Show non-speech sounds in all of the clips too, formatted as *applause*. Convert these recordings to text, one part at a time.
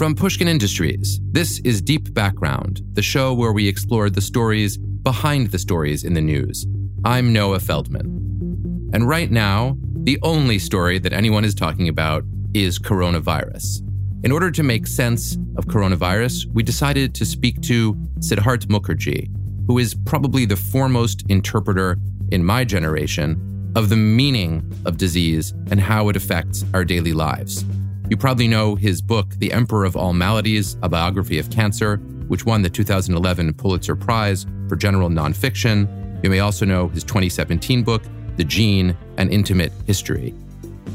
From Pushkin Industries, this is Deep Background, the show where we explore the stories behind the stories in the news. I'm Noah Feldman. And right now, the only story that anyone is talking about is coronavirus. In order to make sense of coronavirus, we decided to speak to Siddharth Mukherjee, who is probably the foremost interpreter in my generation of the meaning of disease and how it affects our daily lives. You probably know his book, The Emperor of All Maladies A Biography of Cancer, which won the 2011 Pulitzer Prize for General Nonfiction. You may also know his 2017 book, The Gene An Intimate History.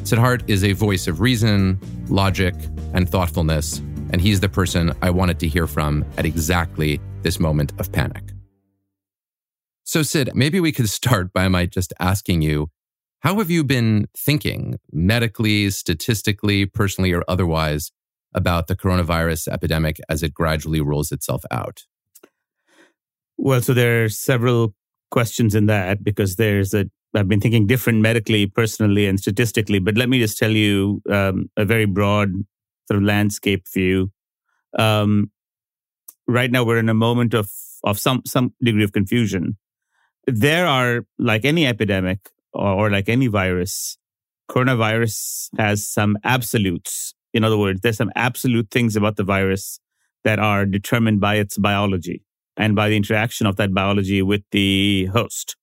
Siddharth is a voice of reason, logic, and thoughtfulness, and he's the person I wanted to hear from at exactly this moment of panic. So, Sid, maybe we could *laughs* start by my just asking you how have you been thinking medically, statistically, personally, or otherwise about the coronavirus epidemic as it gradually rolls itself out? Well, so there are several questions in that because there's a I've been thinking different medically, personally, and statistically. But let me just tell you um, a very broad sort of landscape view. Um, right now, we're in a moment of of some some degree of confusion. There are, like any epidemic, or, or like any virus, coronavirus has some absolutes. In other words, there's some absolute things about the virus that are determined by its biology and by the interaction of that biology with the host.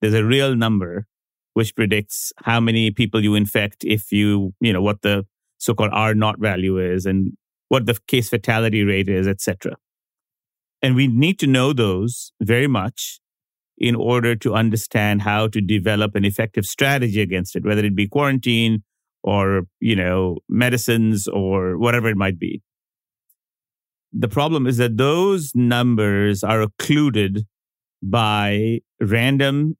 There's a real number which predicts how many people you infect if you, you know, what the so-called R naught value is and what the case fatality rate is, etc. And we need to know those very much in order to understand how to develop an effective strategy against it, whether it be quarantine or, you know, medicines or whatever it might be. The problem is that those numbers are occluded by random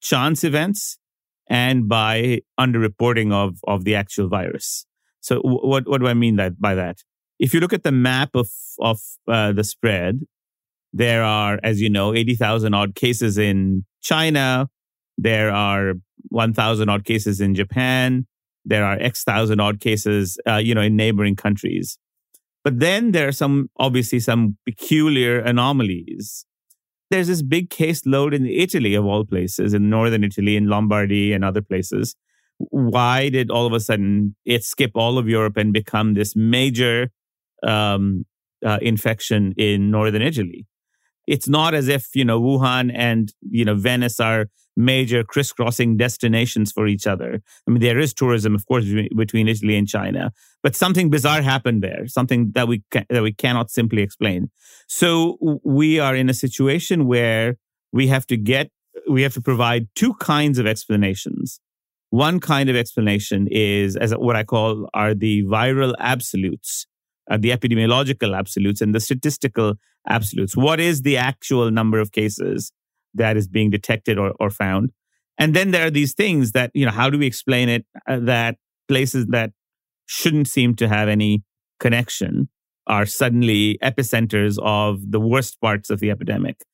chance events and by underreporting of, of the actual virus. So what, what do I mean that, by that? If you look at the map of, of uh, the spread, there are, as you know, 80,000 odd cases in China. There are 1,000 odd cases in Japan. There are X thousand odd cases, uh, you know, in neighboring countries. But then there are some, obviously, some peculiar anomalies. There's this big case load in Italy, of all places, in northern Italy, in Lombardy, and other places. Why did all of a sudden it skip all of Europe and become this major um, uh, infection in northern Italy? It's not as if, you know, Wuhan and, you know, Venice are major crisscrossing destinations for each other. I mean, there is tourism, of course, between Italy and China, but something bizarre happened there, something that we ca- that we cannot simply explain. So we are in a situation where we have to get we have to provide two kinds of explanations. One kind of explanation is as what I call are the viral absolutes, uh, the epidemiological absolutes and the statistical absolutes. What is the actual number of cases that is being detected or, or found? And then there are these things that, you know, how do we explain it uh, that places that shouldn't seem to have any connection are suddenly epicenters of the worst parts of the epidemic.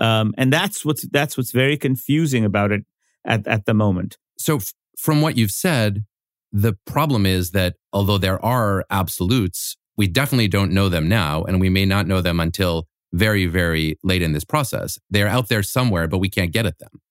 Um, and that's what's that's what's very confusing about it at, at the moment. So, f- from what you've said, the problem is that although there are absolutes, we definitely don't know them now, and we may not know them until very, very late in this process. They're out there somewhere, but we can't get at them.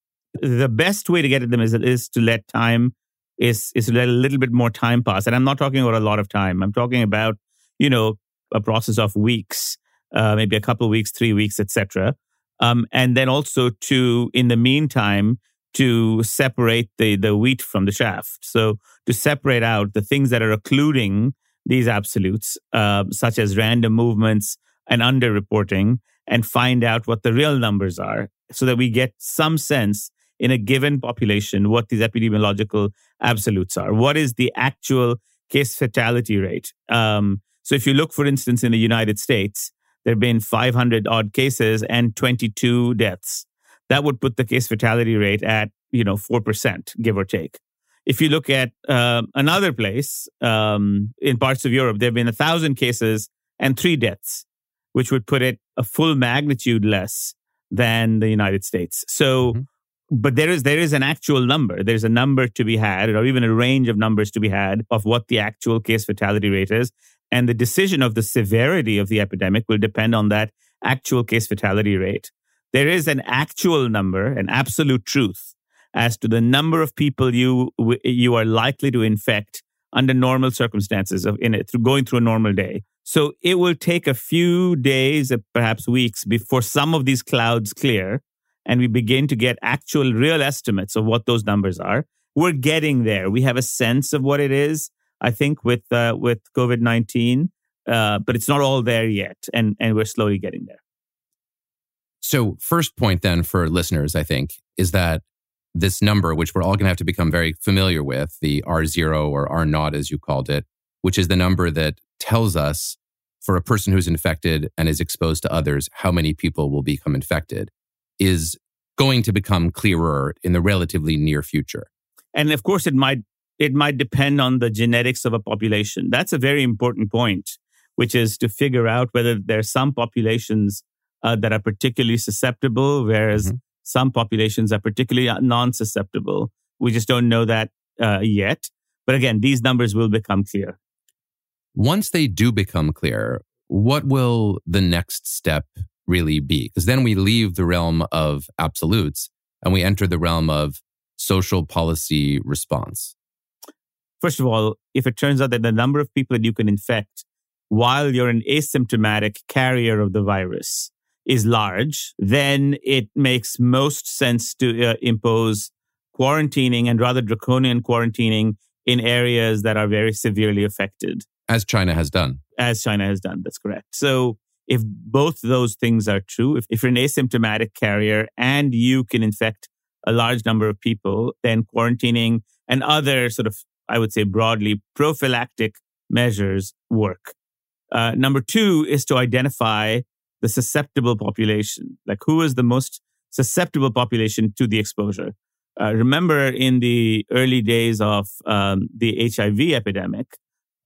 The best way to get at them is, is to let time is is to let a little bit more time pass. And I'm not talking about a lot of time. I'm talking about you know a process of weeks, uh, maybe a couple of weeks, three weeks, etc. Um, and then also to, in the meantime, to separate the, the wheat from the shaft. So to separate out the things that are occluding these absolutes, uh, such as random movements and underreporting, and find out what the real numbers are so that we get some sense in a given population what these epidemiological absolutes are. What is the actual case fatality rate? Um, so if you look, for instance, in the United States, there have been 500 odd cases and 22 deaths. That would put the case fatality rate at, you know, 4%, give or take. If you look at uh, another place um, in parts of Europe, there have been a thousand cases and three deaths, which would put it a full magnitude less than the United States. So, mm-hmm. but there is there is an actual number. There's a number to be had, or even a range of numbers to be had of what the actual case fatality rate is, and the decision of the severity of the epidemic will depend on that actual case fatality rate. There is an actual number, an absolute truth as to the number of people you you are likely to infect under normal circumstances of in it through going through a normal day. So it will take a few days, perhaps weeks, before some of these clouds clear and we begin to get actual real estimates of what those numbers are. We're getting there. We have a sense of what it is. I think, with uh, with COVID nineteen, uh, but it's not all there yet, and and we're slowly getting there. So, first point then for listeners, I think, is that this number, which we're all going to have to become very familiar with, the R zero or R naught, as you called it, which is the number that tells us for a person who's infected and is exposed to others how many people will become infected, is going to become clearer in the relatively near future. And of course, it might it might depend on the genetics of a population. That's a very important point, which is to figure out whether there are some populations uh, that are particularly susceptible, whereas mm-hmm. Some populations are particularly non susceptible. We just don't know that uh, yet. But again, these numbers will become clear. Once they do become clear, what will the next step really be? Because then we leave the realm of absolutes and we enter the realm of social policy response. First of all, if it turns out that the number of people that you can infect while you're an asymptomatic carrier of the virus is large, then it makes most sense to uh, impose quarantining and rather draconian quarantining in areas that are very severely affected. As China has done. As China has done, that's correct. So if both those things are true, if, if you're an asymptomatic carrier and you can infect a large number of people, then quarantining and other sort of I would say broadly, prophylactic measures work. Uh, number two is to identify the susceptible population, like who is the most susceptible population to the exposure. Uh, remember, in the early days of um, the HIV epidemic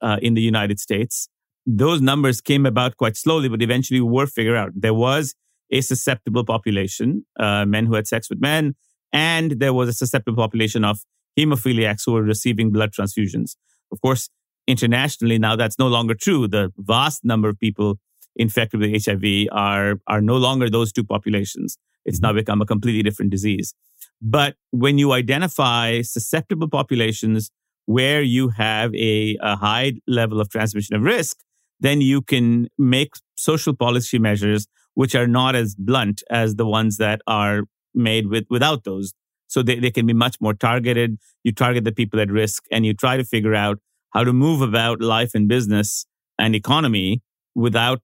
uh, in the United States, those numbers came about quite slowly, but eventually were figured out. There was a susceptible population, uh, men who had sex with men, and there was a susceptible population of hemophiliacs who were receiving blood transfusions. Of course, internationally, now that's no longer true. The vast number of people infected with HIV are, are no longer those two populations. It's now mm-hmm. become a completely different disease. But when you identify susceptible populations where you have a, a high level of transmission of risk, then you can make social policy measures which are not as blunt as the ones that are made with without those so they, they can be much more targeted. You target the people at risk and you try to figure out how to move about life and business and economy without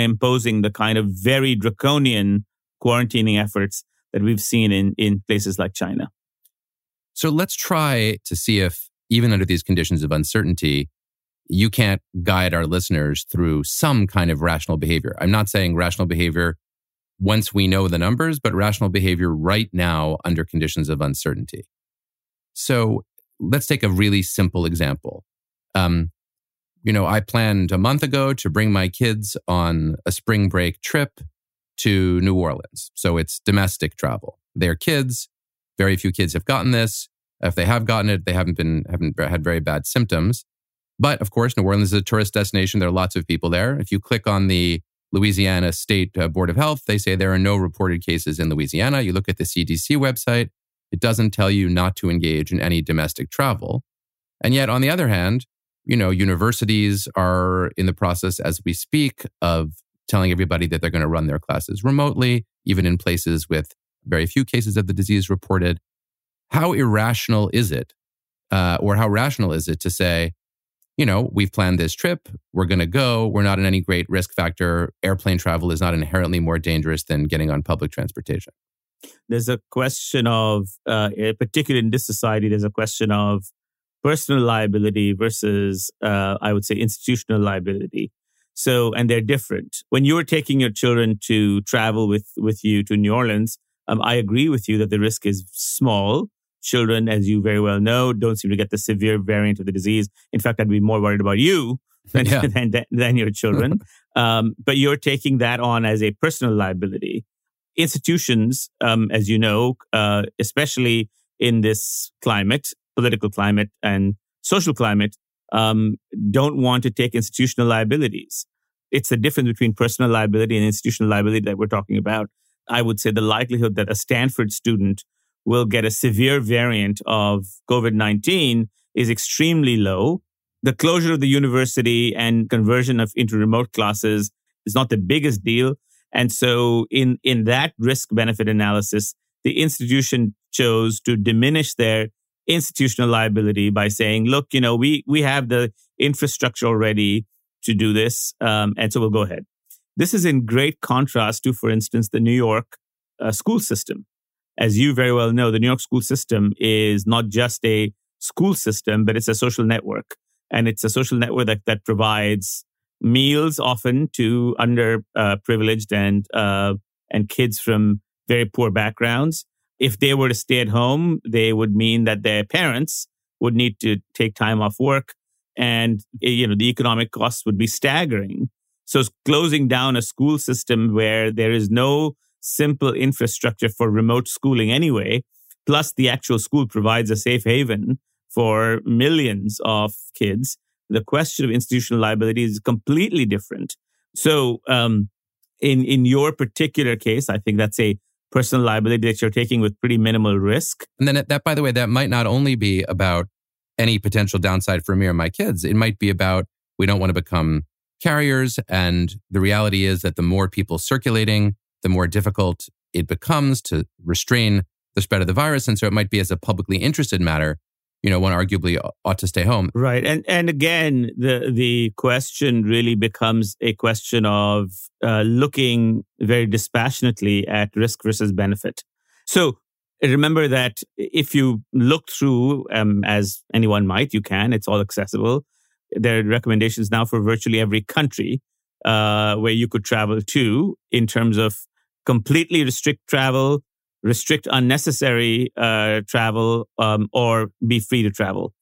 imposing the kind of very draconian quarantining efforts that we've seen in, in places like China. So let's try to see if, even under these conditions of uncertainty, you can't guide our listeners through some kind of rational behavior. I'm not saying rational behavior once we know the numbers, but rational behavior right now under conditions of uncertainty. So let's take a really simple example. Um, you know, I planned a month ago to bring my kids on a spring break trip to New Orleans. So it's domestic travel. They're kids. Very few kids have gotten this. If they have gotten it, they haven't been haven't had very bad symptoms. But of course, New Orleans is a tourist destination. There are lots of people there. If you click on the Louisiana State uh, Board of Health, they say there are no reported cases in Louisiana. You look at the CDC website, it doesn't tell you not to engage in any domestic travel. And yet, on the other hand, you know, universities are in the process as we speak of telling everybody that they're going to run their classes remotely, even in places with very few cases of the disease reported. How irrational is it, uh, or how rational is it to say, you know, we've planned this trip, we're going to go, we're not in any great risk factor. Airplane travel is not inherently more dangerous than getting on public transportation. There's a question of, uh, particularly in this society, there's a question of personal liability versus, uh, I would say, institutional liability. So, and they're different. When you're taking your children to travel with, with you to New Orleans, um, I agree with you that the risk is small. Children, as you very well know, don't seem to get the severe variant of the disease. In fact, I'd be more worried about you *laughs* than, yeah. than, than, your children. *laughs* um, but you're taking that on as a personal liability. Institutions, um, as you know, uh, especially in this climate, political climate and social climate, um, don't want to take institutional liabilities. It's the difference between personal liability and institutional liability that we're talking about. I would say the likelihood that a Stanford student will get a severe variant of COVID 19 is extremely low. The closure of the university and conversion of into remote classes is not the biggest deal. And so in, in that risk benefit analysis, the institution chose to diminish their institutional liability by saying, look, you know, we, we have the infrastructure already to do this. Um, and so we'll go ahead. This is in great contrast to, for instance, the New York uh, school system. As you very well know, the New York school system is not just a school system, but it's a social network. And it's a social network that, that provides meals often to underprivileged uh, and, uh, and kids from very poor backgrounds if they were to stay at home, they would mean that their parents would need to take time off work and eh, you know the economic costs would be staggering. So closing down a school system where there is no simple infrastructure for remote schooling anyway, plus the actual school provides a safe haven for millions of kids. The question of institutional liability is completely different. So, um, in in your particular case, I think that's a personal liability that you're taking with pretty minimal risk. And then that, by the way, that might not only be about any potential downside for me or my kids. It might be about we don't want to become carriers. And the reality is that the more people circulating, the more difficult it becomes to restrain the spread of the virus. And so it might be as a publicly interested matter you know, one arguably ought to stay home. Right. And and again, the the question really becomes a question of uh, looking very dispassionately at risk versus benefit. So remember that if you look through, um, as anyone might, you can. It's all accessible. There are recommendations now for virtually every country uh, where you could travel to in terms of completely restrict travel restrict unnecessary uh, travel um, or be free to travel.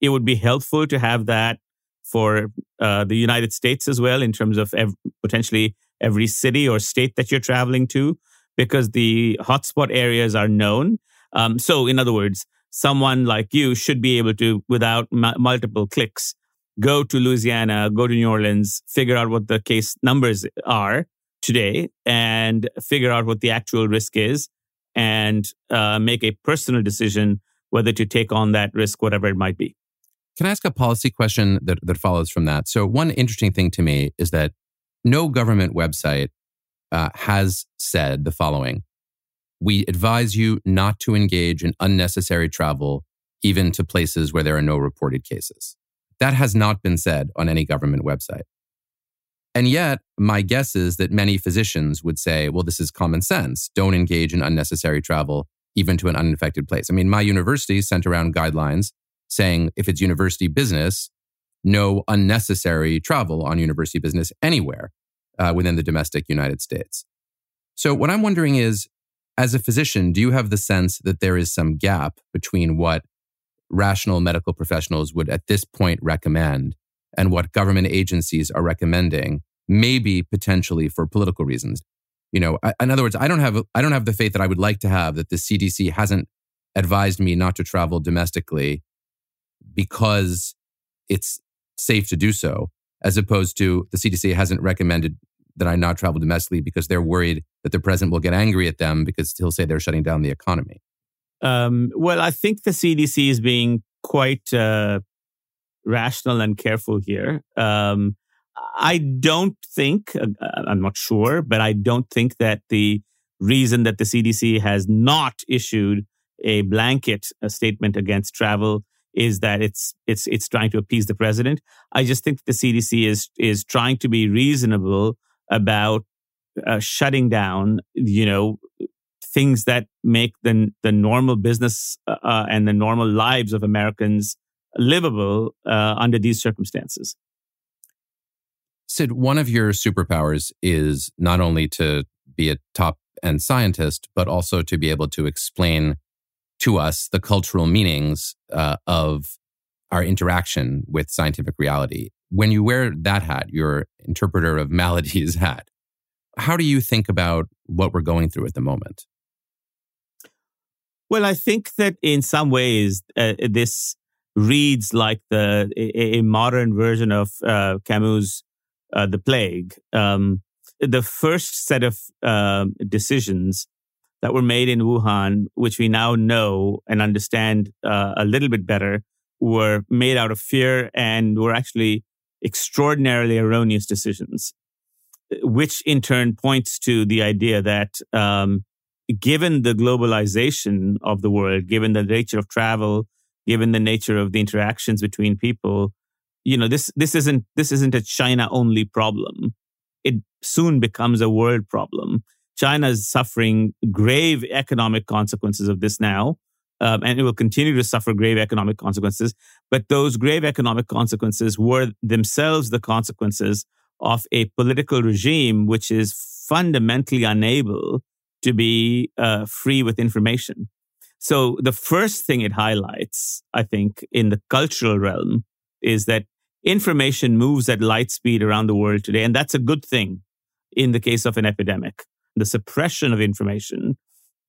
It would be helpful to have that for uh, the United States as well, in terms of ev- potentially every city or state that you're traveling to, because the hotspot areas are known. Um, so, in other words, someone like you should be able to, without m- multiple clicks, go to Louisiana, go to New Orleans, figure out what the case numbers are today, and figure out what the actual risk is, and uh, make a personal decision whether to take on that risk, whatever it might be. Can I ask a policy question that, that follows from that? So, one interesting thing to me is that no government website uh, has said the following We advise you not to engage in unnecessary travel, even to places where there are no reported cases. That has not been said on any government website. And yet, my guess is that many physicians would say, well, this is common sense. Don't engage in unnecessary travel, even to an uninfected place. I mean, my university sent around guidelines saying if it's university business, no unnecessary travel on university business anywhere uh, within the domestic United States. So, what I'm wondering is, as a physician, do you have the sense that there is some gap between what rational medical professionals would at this point recommend and what government agencies are recommending, maybe potentially for political reasons? You know, in other words, I don't have I don't have the faith that I would like to have that the CDC hasn't advised me not to travel domestically because it's safe to do so, as opposed to the CDC hasn't recommended that I not travel domestically because they're worried that the president will get angry at them because he'll say they're shutting down the economy. Um, well, I think the CDC is being quite uh, rational and careful here. Um, I don't think, uh, I'm not sure, but I don't think that the reason that the CDC has not issued a blanket a statement against travel is that it's it's it's trying to appease the president. I just think the CDC is is trying to be reasonable about uh, shutting down, you know, things that make the the normal business uh, uh and the normal lives of Americans livable uh, under these circumstances. Sid, one of your superpowers is not only to be a top end scientist, but also to be able to explain to us the cultural meanings uh, of our interaction with scientific reality. When you wear that hat, your interpreter of maladies *laughs* hat, how do you think about what we're going through at the moment? Well, I think that in some ways, uh, this reads like the a, a modern version of uh, Camus' uh, *The Plague*. Um, the first set of um, decisions that were made in Wuhan, which we now know and understand uh, a little bit better, were made out of fear and were actually extraordinarily erroneous decisions, which in turn points to the idea that um, given the globalization of the world, given the nature of travel, given the nature of the interactions between people, you know this this isn't this isn't a China only problem. It soon becomes a world problem China is suffering grave economic consequences of this now. Um, and it will continue to suffer grave economic consequences. But those grave economic consequences were themselves the consequences of a political regime which is fundamentally unable to be uh, free with information. So the first thing it highlights, I think, in the cultural realm is that information moves at light speed around the world today. And that's a good thing in the case of an epidemic the suppression of information,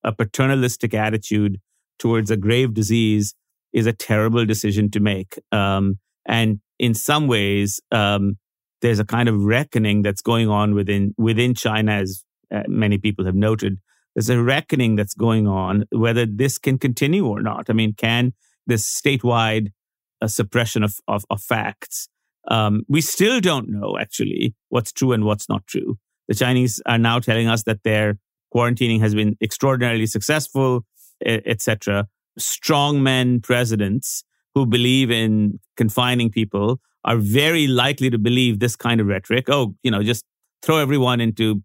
a paternalistic attitude towards a grave disease is a terrible decision to make. Um, and in some ways, um, there's a kind of reckoning that's going on within within China, as uh, many people have noted. There's a reckoning that's going on whether this can continue or not. I mean, can this statewide uh, suppression of, of, of facts? Um, we still don't know actually what's true and what's not true. The Chinese are now telling us that their quarantining has been extraordinarily successful, etc. Strongmen presidents who believe in confining people are very likely to believe this kind of rhetoric. Oh, you know, just throw everyone into,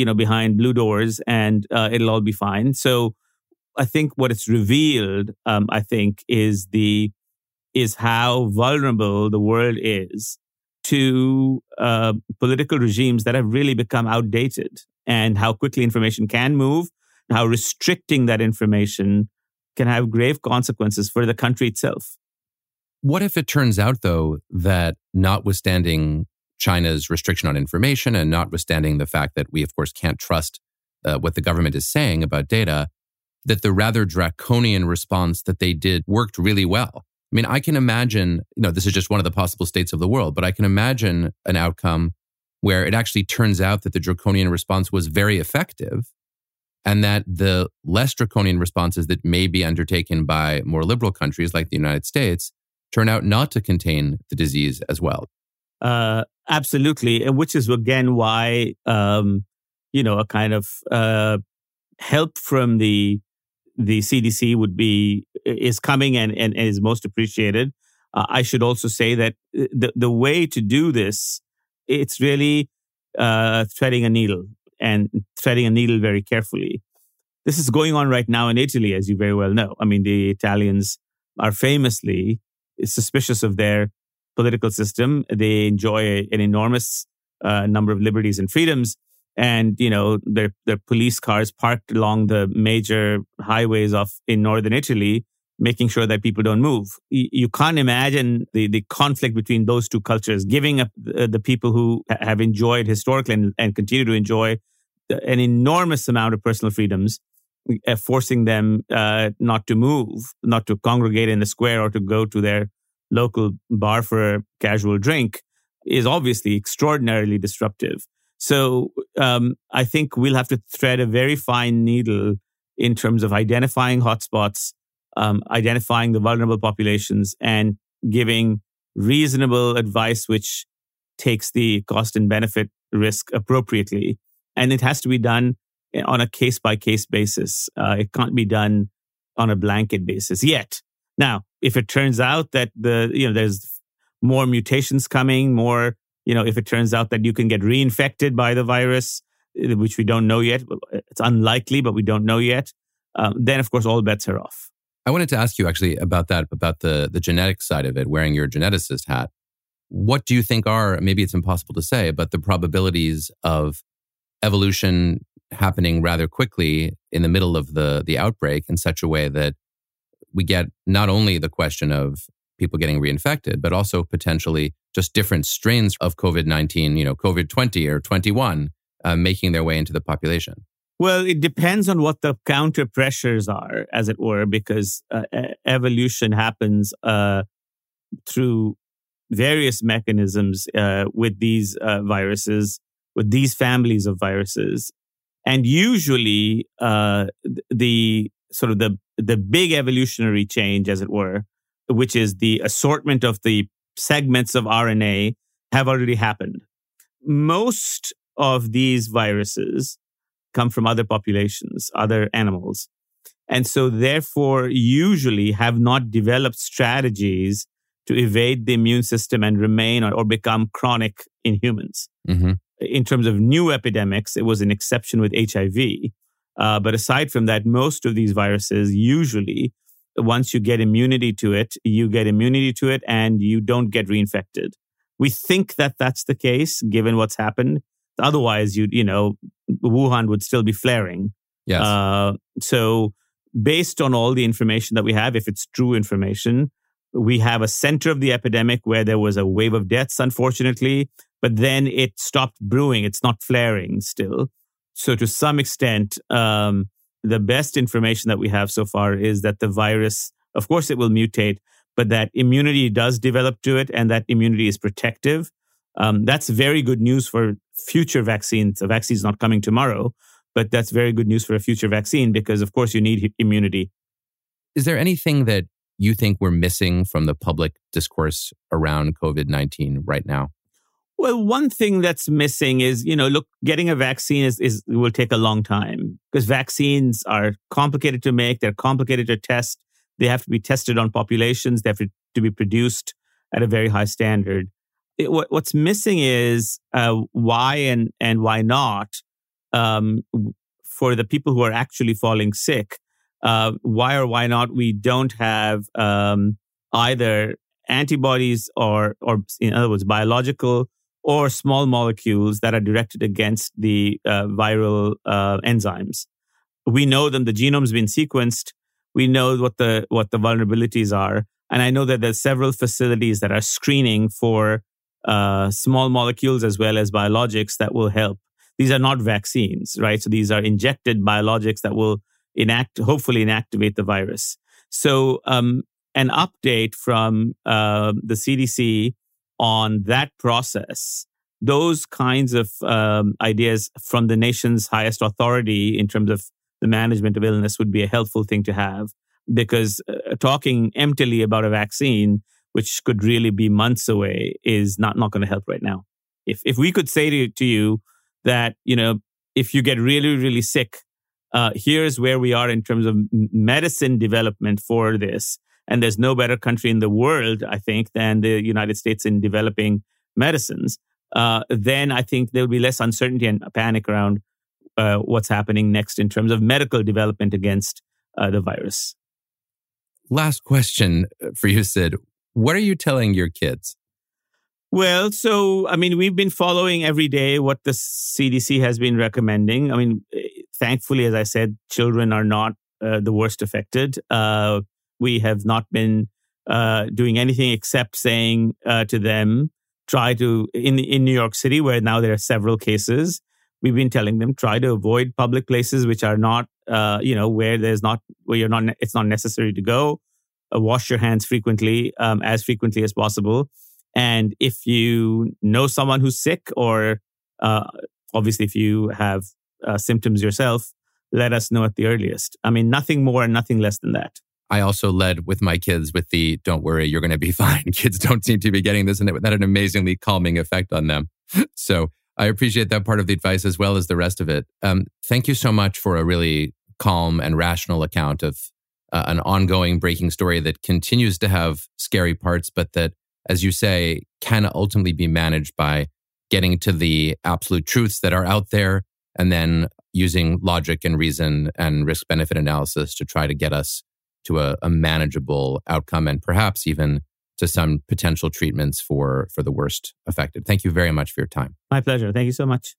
you know, behind blue doors and uh, it'll all be fine. So I think what it's revealed, um, I think, is the is how vulnerable the world is to uh, political regimes that have really become outdated and how quickly information can move, how restricting that information can have grave consequences for the country itself. What if it turns out, though, that notwithstanding China's restriction on information and notwithstanding the fact that we, of course, can't trust uh, what the government is saying about data, that the rather draconian response that they did worked really well? I mean, I can imagine, you know, this is just one of the possible states of the world, but I can imagine an outcome where it actually turns out that the draconian response was very effective and that the less draconian responses that may be undertaken by more liberal countries like the United States turn out not to contain the disease as well. Uh, absolutely. And which is again why, um, you know, a kind of uh, help from the the CDC would be is coming and, and, is most appreciated. Uh, I should also say that uh, the the way to do this, it's really uh, threading a needle and threading a needle very carefully. This is going on right now in Italy, as you very well know. I mean, the Italians are famously suspicious of their political system. They enjoy an enormous uh, number of liberties and freedoms. And, you know, their, their police cars parked along the major highways of in northern Italy, making sure that people don't move. You, can't imagine the, the conflict between those two cultures, giving up the, the people who have enjoyed historically and, and continue to enjoy an enormous amount of personal freedoms uh, forcing them uh, not to move, not to congregate in the square or to go to their local bar for a casual drink is obviously extraordinarily disruptive. So um, I think we'll have to thread a very fine needle in terms of identifying hotspots, um, identifying the vulnerable populations, and giving reasonable advice which takes the cost and benefit risk appropriately. And it has to be done on a case by case basis. Uh, it can't be done on a blanket basis yet. Now, if it turns out that the, you know, there's more mutations coming, more, you know, if it turns out that you can get reinfected by the virus, uh, which we don't know yet, it's unlikely, but we don't know yet, um, then of course all bets are off. I wanted to ask you actually about that, about the, the genetic side of it, wearing your geneticist hat. What do you think are, maybe it's impossible to say, but the probabilities of evolution happening rather quickly in the middle of the the outbreak in such a way that we get not only the question of people getting reinfected, but also potentially just different strains of COVID 19, you know, COVID 20 or 21, uh, making their way into the population? Well, it depends on what the counter pressures are, as it were, because uh, evolution happens uh, through various mechanisms uh, with these uh, viruses, with these families of viruses. And usually, uh, the sort of the the big evolutionary change, as it were, which is the assortment of the segments of RNA, have already happened. Most of these viruses come from other populations, other animals. And so, therefore, usually have not developed strategies to evade the immune system and remain or, or become chronic in humans. Mm-hmm in terms of new epidemics, it was an exception with HIV. Uh, but aside from that, most of these viruses usually, once you get immunity to it, you get immunity to it and you don't get reinfected. We think that that's the case given what's happened. Otherwise, you you know, Wuhan would still be flaring. Yes. Uh, so, based on all the information that we have, if it's true information, we have a center of the epidemic where there was a wave of deaths, unfortunately but then it stopped brewing. It's not flaring still. So to some extent, um, the best information that we have so far is that the virus, of course, it will mutate, but that immunity does develop to it and that immunity is protective. Um, that's very good news for future vaccines. The is not coming tomorrow, but that's very good news for a future vaccine because, of course, you need immunity. Is there anything that you think we're missing from the public discourse around COVID 19 right now? Well, one thing that's missing is, you know, look, getting a vaccine is, is will take a long time because vaccines are complicated to make. They're complicated to test. They have to be tested on populations. They have to, be produced at a very high standard. It, what, what's missing is uh, why and, and why not um, for the people who are actually falling sick. Uh, why or why not we don't have um, either antibodies or, or in other words, biological or small molecules that are directed against the uh, viral uh, enzymes. We know them; the genome's been sequenced. We know what the what the vulnerabilities are, and I know that there's several facilities that are screening for uh, small molecules as well as biologics that will help. These are not vaccines, right? So these are injected biologics that will enact, hopefully, inactivate the virus. So um, an update from uh, the CDC on that process, those kinds of um, ideas from the nation's highest authority in terms of the management of illness would be a helpful thing to have because uh, talking emptily about a vaccine, which could really be months away, is not, not going to help right now. If, if we could say to, to you that, you know, if you get really, really sick, uh, here's where we are in terms of medicine development for this. And there's no better country in the world, I think, than the United States in developing medicines. Uh, then I think there will be less uncertainty and panic around uh, what's happening next in terms of medical development against uh, the virus. Last question for you, Sid. What are you telling your kids? Well, so, I mean, we've been following every day what the CDC has been recommending. I mean, eh, thankfully, as I said, children are not uh, the worst affected. Uh, we have not been uh, doing anything except saying uh, to them, try to, in, in New York City, where now there are several cases, we've been telling them, try to avoid public places which are not, uh, you know, where there's not, where you're not, it's not necessary to go. Uh, wash your hands frequently, um, as frequently as possible and if you know someone who's sick, or uh, obviously if you have uh, symptoms yourself, let us know at the earliest. I mean, nothing more and nothing less than that. I also led with my kids with the don't worry, you're going to be *laughs* fine. Kids don't seem to be getting this, and it had an amazingly calming effect on them. *laughs* so I appreciate that part of the advice as well as the rest of it. Um, thank you so much for a really calm and rational account of uh, an ongoing breaking story that continues to have scary parts, but that as you say, can ultimately be managed by getting to the absolute truths that are out there and then using logic and reason and risk benefit analysis to try to get us to a, a, manageable outcome and perhaps even to some potential treatments for for the worst affected. Thank you very much for your time. My pleasure. Thank you so much.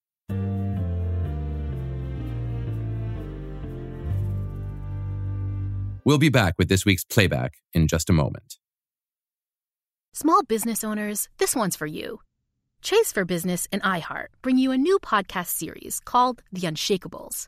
We'll be back with this week's playback in just a moment. Small business owners, this one's for you. Chase for Business and iHeart bring you a new podcast series called The Unshakables.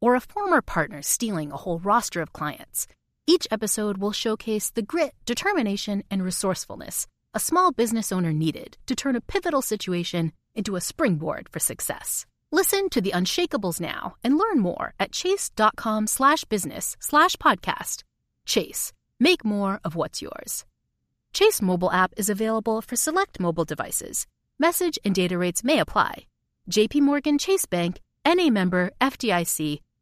or a former partner stealing a whole roster of clients, each episode will showcase the grit, determination, and resourcefulness a small business owner needed to turn a pivotal situation into a springboard for success. Listen to the Unshakables now and learn more at chase.com slash business slash podcast. Chase, make more of what's yours. Chase mobile app is available for select mobile devices. Message and data rates may apply. JP Morgan Chase Bank, NA member FDIC,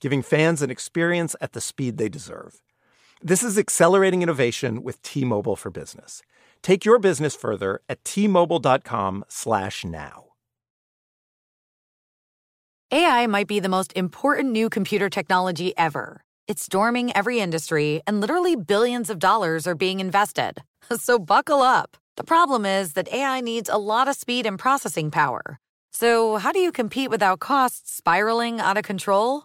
giving fans an experience at the speed they deserve. This is accelerating innovation with T-Mobile for Business. Take your business further at t-mobile.com/now. AI might be the most important new computer technology ever. It's storming every industry, and literally billions of dollars are being invested. *laughs* So buckle up. The problem is that AI needs a lot of speed and processing power. So, how do you compete without costs spiraling out of control?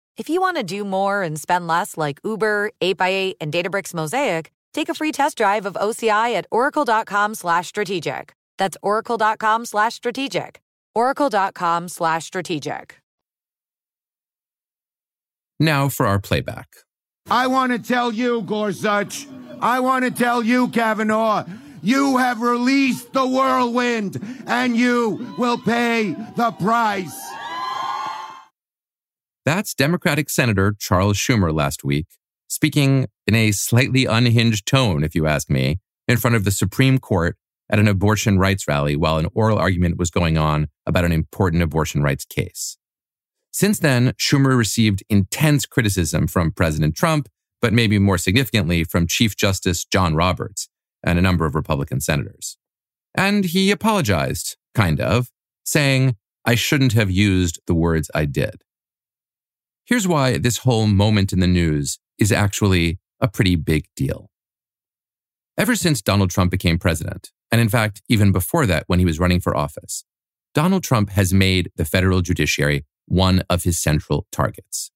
If you want to do more and spend less like Uber, 8x8, and Databricks Mosaic, take a free test drive of OCI at oracle.com slash strategic. That's oracle.com slash strategic. oracle.com slash strategic. Now for our playback. I want to tell you, Gorsuch. I want to tell you, Kavanaugh. You have released the whirlwind, and you will pay the price. That's Democratic Senator Charles Schumer last week, speaking in a slightly unhinged tone, if you ask me, in front of the Supreme Court at an abortion rights rally while an oral argument was going on about an important abortion rights case. Since then, Schumer received intense criticism from President Trump, but maybe more significantly from Chief Justice John Roberts, and a number of Republican senators. And he apologized, kind of, saying, I shouldn't have used the words I did. Here's why this whole moment in the news is actually a pretty big deal. Ever since Donald Trump became president, and in fact, even before that, when he was running for office, Donald Trump has made the federal judiciary one of his central targets.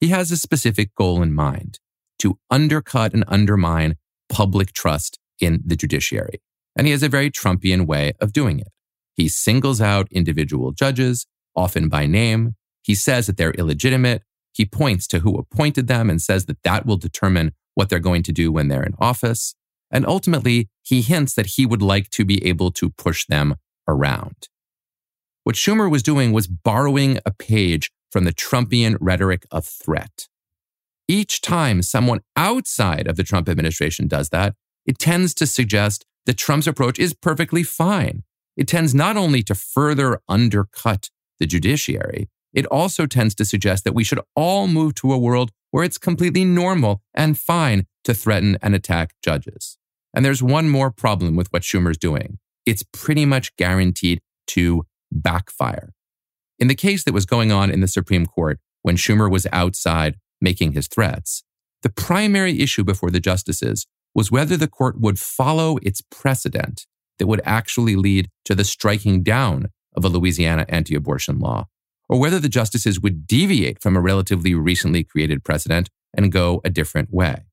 He has a specific goal in mind to undercut and undermine public trust in the judiciary. And he has a very Trumpian way of doing it. He singles out individual judges, often by name. He says that they're illegitimate. He points to who appointed them and says that that will determine what they're going to do when they're in office. And ultimately, he hints that he would like to be able to push them around. What Schumer was doing was borrowing a page from the Trumpian rhetoric of threat. Each time someone outside of the Trump administration does that, it tends to suggest that Trump's approach is perfectly fine. It tends not only to further undercut the judiciary, it also tends to suggest that we should all move to a world where it's completely normal and fine to threaten and attack judges. And there's one more problem with what Schumer's doing. It's pretty much guaranteed to backfire. In the case that was going on in the Supreme Court when Schumer was outside making his threats, the primary issue before the justices was whether the court would follow its precedent that would actually lead to the striking down of a Louisiana anti abortion law, or whether the justices would deviate from a relatively recently created precedent and go a different way.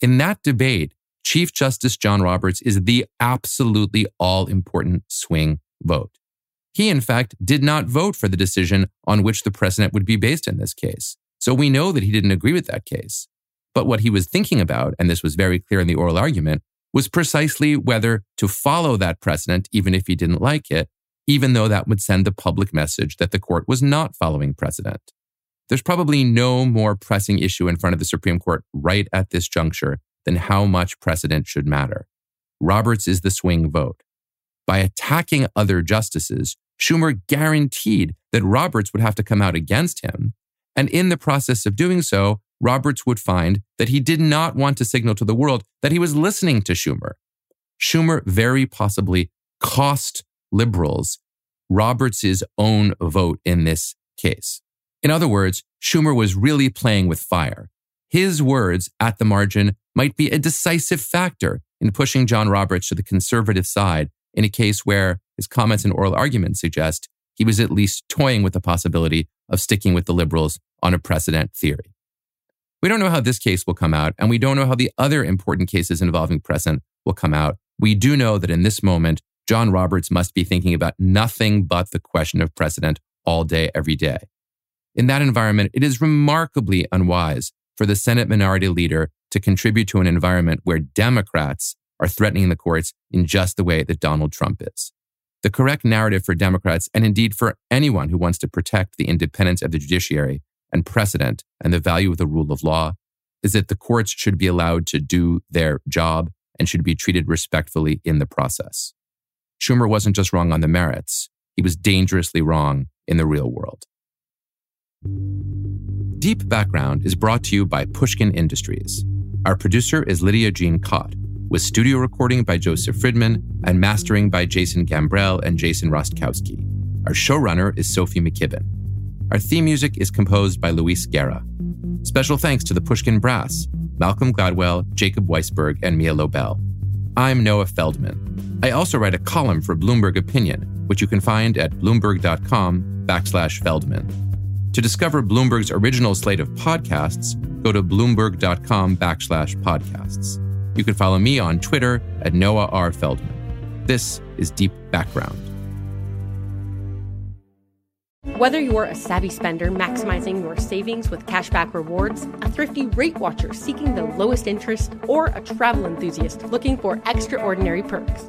In that debate, Chief Justice John Roberts is the absolutely all important swing vote. He, in fact, did not vote for the decision on which the precedent would be based in this case. So we know that he didn't agree with that case. But what he was thinking about, and this was very clear in the oral argument, was precisely whether to follow that precedent, even if he didn't like it, even though that would send the public message that the court was not following precedent. There's probably no more pressing issue in front of the Supreme Court right at this juncture than how much precedent should matter. Roberts is the swing vote. By attacking other justices, Schumer guaranteed that Roberts would have to come out against him. And in the process of doing so, Roberts would find that he did not want to signal to the world that he was listening to Schumer. Schumer very possibly cost liberals Roberts' own vote in this case. In other words, Schumer was really playing with fire. His words at the margin might be a decisive factor in pushing John Roberts to the conservative side in a case where his comments and oral arguments suggest he was at least toying with the possibility of sticking with the liberals on a precedent theory. We don't know how this case will come out, and we don't know how the other important cases involving precedent will come out. We do know that in this moment, John Roberts must be thinking about nothing but the question of precedent all day, every day. In that environment, it is remarkably unwise for the Senate minority leader to contribute to an environment where Democrats are threatening the courts in just the way that Donald Trump is. The correct narrative for Democrats, and indeed for anyone who wants to protect the independence of the judiciary and precedent and the value of the rule of law, is that the courts should be allowed to do their job and should be treated respectfully in the process. Schumer wasn't just wrong on the merits, he was dangerously wrong in the real world. Deep Background is brought to you by Pushkin Industries. Our producer is Lydia Jean Kott, with studio recording by Joseph Friedman and mastering by Jason Gambrell and Jason Rostkowski. Our showrunner is Sophie McKibben. Our theme music is composed by Luis Guerra. Special thanks to the Pushkin Brass, Malcolm Gladwell, Jacob Weisberg, and Mia Lobel. I'm Noah Feldman. I also write a column for Bloomberg Opinion, which you can find at bloomberg.com backslash Feldman. To discover Bloomberg's original slate of podcasts, go to bloomberg.com backslash podcasts. You can follow me on Twitter at Noah R. Feldman. This is Deep Background. Whether you're a savvy spender maximizing your savings with cashback rewards, a thrifty rate watcher seeking the lowest interest, or a travel enthusiast looking for extraordinary perks,